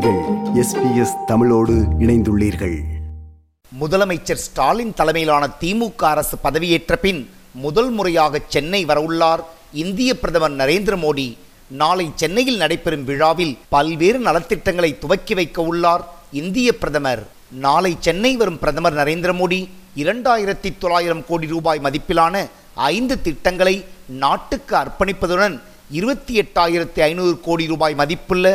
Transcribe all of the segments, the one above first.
நீங்கள் எஸ்பிஎஸ் தமிழோடு இணைந்துள்ளீர்கள். முதலமைச்சர் ஸ்டாலின் தலைமையிலான திமுக அரசு பதவியேற்ற பின் முதல் முறையாக சென்னை வரவுள்ளார் இந்திய பிரதமர் நரேந்திர மோடி. நாளை சென்னையில் நடைபெறும் விழாவில் பல்வேறு நலத்திட்டங்களை துவக்கி வைக்க உள்ளார் இந்திய பிரதமர். நாளை சென்னை வரும் பிரதமர் நரேந்திர மோடி இரண்டாயிரத்தி தொள்ளாயிரம் கோடி ரூபாய் மதிப்பிலான ஐந்து திட்டங்களை நாட்டுக்கு அர்ப்பணிப்பதுடன் இருபத்தி எட்டாயிரத்தி ஐநூறு கோடி ரூபாய் மதிப்புள்ள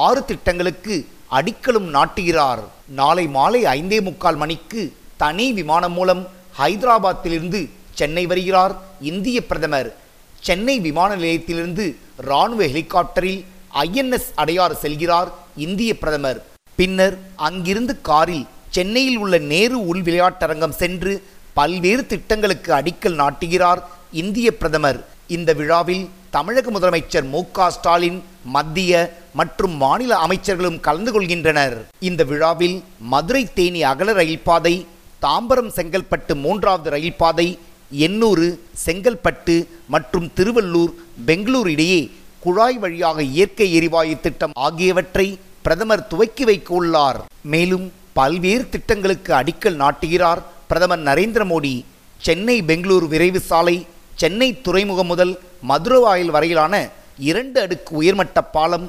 ஆறு திட்டங்களுக்கு அடிக்கலும் நாட்டுகிறார். நாளை மாலை ஐந்தே முக்கால் மணிக்கு தனி விமானம் மூலம் ஹைதராபாத்திலிருந்து சென்னை வருகிறார் இந்திய பிரதமர். சென்னை விமான நிலையத்திலிருந்து ராணுவ ஹெலிகாப்டரில் ஐஎன்எஸ் அடையாறு செல்கிறார் இந்திய பிரதமர். பின்னர் அங்கிருந்து காரில் சென்னையில் உள்ள நேரு உள் விளையாட்டரங்கம் சென்று பல்வேறு திட்டங்களுக்கு அடிக்கல் நாட்டுகிறார் இந்திய பிரதமர். இந்த விழாவில் தமிழக முதலமைச்சர் மு ஸ்டாலின் மத்திய மற்றும் மாநில அமைச்சர்களும் கலந்து கொள்கின்றனர். இந்த விழாவில் மதுரை தேனி அகல ரயில் பாதை தாம்பரம் செங்கல்பட்டு மூன்றாவது ரயில் பாதை எண்ணூறு செங்கல்பட்டு மற்றும் திருவள்ளூர் பெங்களூர் இடையே குழாய் வழியாக இயற்கை எரிவாயு திட்டம் ஆகியவற்றை பிரதமர் துவக்கி வைக்க உள்ளார். மேலும் பல்வேறு திட்டங்களுக்கு அடிக்கல் நாட்டுகிறார் பிரதமர் நரேந்திர மோடி. சென்னை பெங்களூரு விரைவு சாலை சென்னை துறைமுகம் முதல் மதுரவாயில் வரையிலான இரண்டு அடுக்கு உயர்மட்ட பாலம்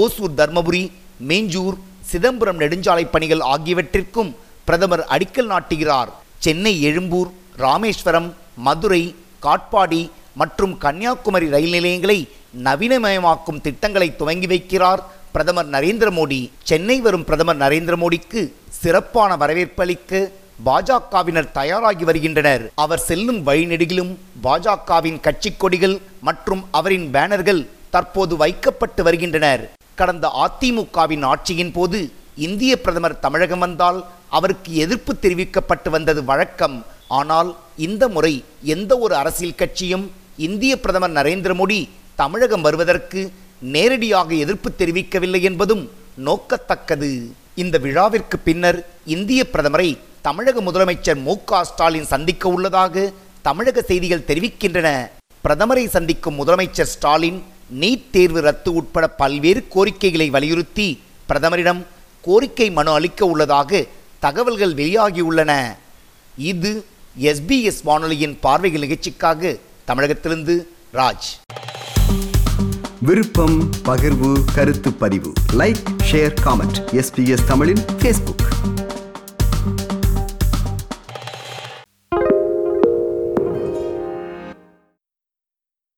ஓசூர் தர்மபுரி மேஞ்சூர் சிதம்பரம் நெடுஞ்சாலை பணிகள் ஆகியவற்றிற்கும் பிரதமர் அடிக்கல் நாட்டுகிறார். சென்னை எழும்பூர் ராமேஸ்வரம் மதுரை காட்பாடி மற்றும் கன்னியாகுமரி ரயில் நிலையங்களை நவீனமயமாக்கும் திட்டங்களை துவங்கி வைக்கிறார் பிரதமர் நரேந்திர மோடி. சென்னை வரும் பிரதமர் நரேந்திர மோடிக்கு சிறப்பான வரவேற்பு அளிக்க பாஜகவினர் தயாராகி வருகின்றனர். அவர் செல்லும் வழிநெடுகிலும் பாஜகவின் கட்சி கொடிகள் மற்றும் அவரின் பேனர்கள் தற்போது வைக்கப்பட்டு வருகின்றனர். கடந்த அதிமுகவின் ஆட்சியின் போது இந்திய பிரதமர் தமிழகம் வந்தால் அவருக்கு எதிர்ப்பு தெரிவிக்கப்பட்டு வந்தது வழக்கம். ஆனால் இந்த முறை எந்த ஒரு அரசியல் கட்சியும் இந்திய பிரதமர் நரேந்திர மோடி தமிழகம் வருவதற்கு நேரடியாக எதிர்ப்பு தெரிவிக்கவில்லை என்பதும் நோக்கத்தக்கது. இந்த விழாவிற்கு பின்னர் இந்திய பிரதமரை தமிழக முதலமைச்சர் மு க ஸ்டாலின் சந்திக்க உள்ளதாக தமிழக செய்திகள் தெரிவிக்கின்றன. பிரதமரை சந்திக்கும் முதலமைச்சர் ஸ்டாலின் நீட் தேர்வு ரத்து உட்பட பல்வேறு கோரிக்கைகளை வலியுறுத்தி பிரதமரிடம் கோரிக்கை மனு அளிக்க உள்ளதாக தகவல்கள் வெளியாகியுள்ளன. இது எஸ்பிஎஸ் வானொலியின் பார்வைகள் நிகழ்ச்சிக்காக தமிழகத்திலிருந்து ராஜ். விருப்பம் பகிர்வு கருத்து பதிவு. லைக் ஷேர் காமெண்ட் எஸ்பிஎஸ் தமிழின் ஃபேஸ்புக்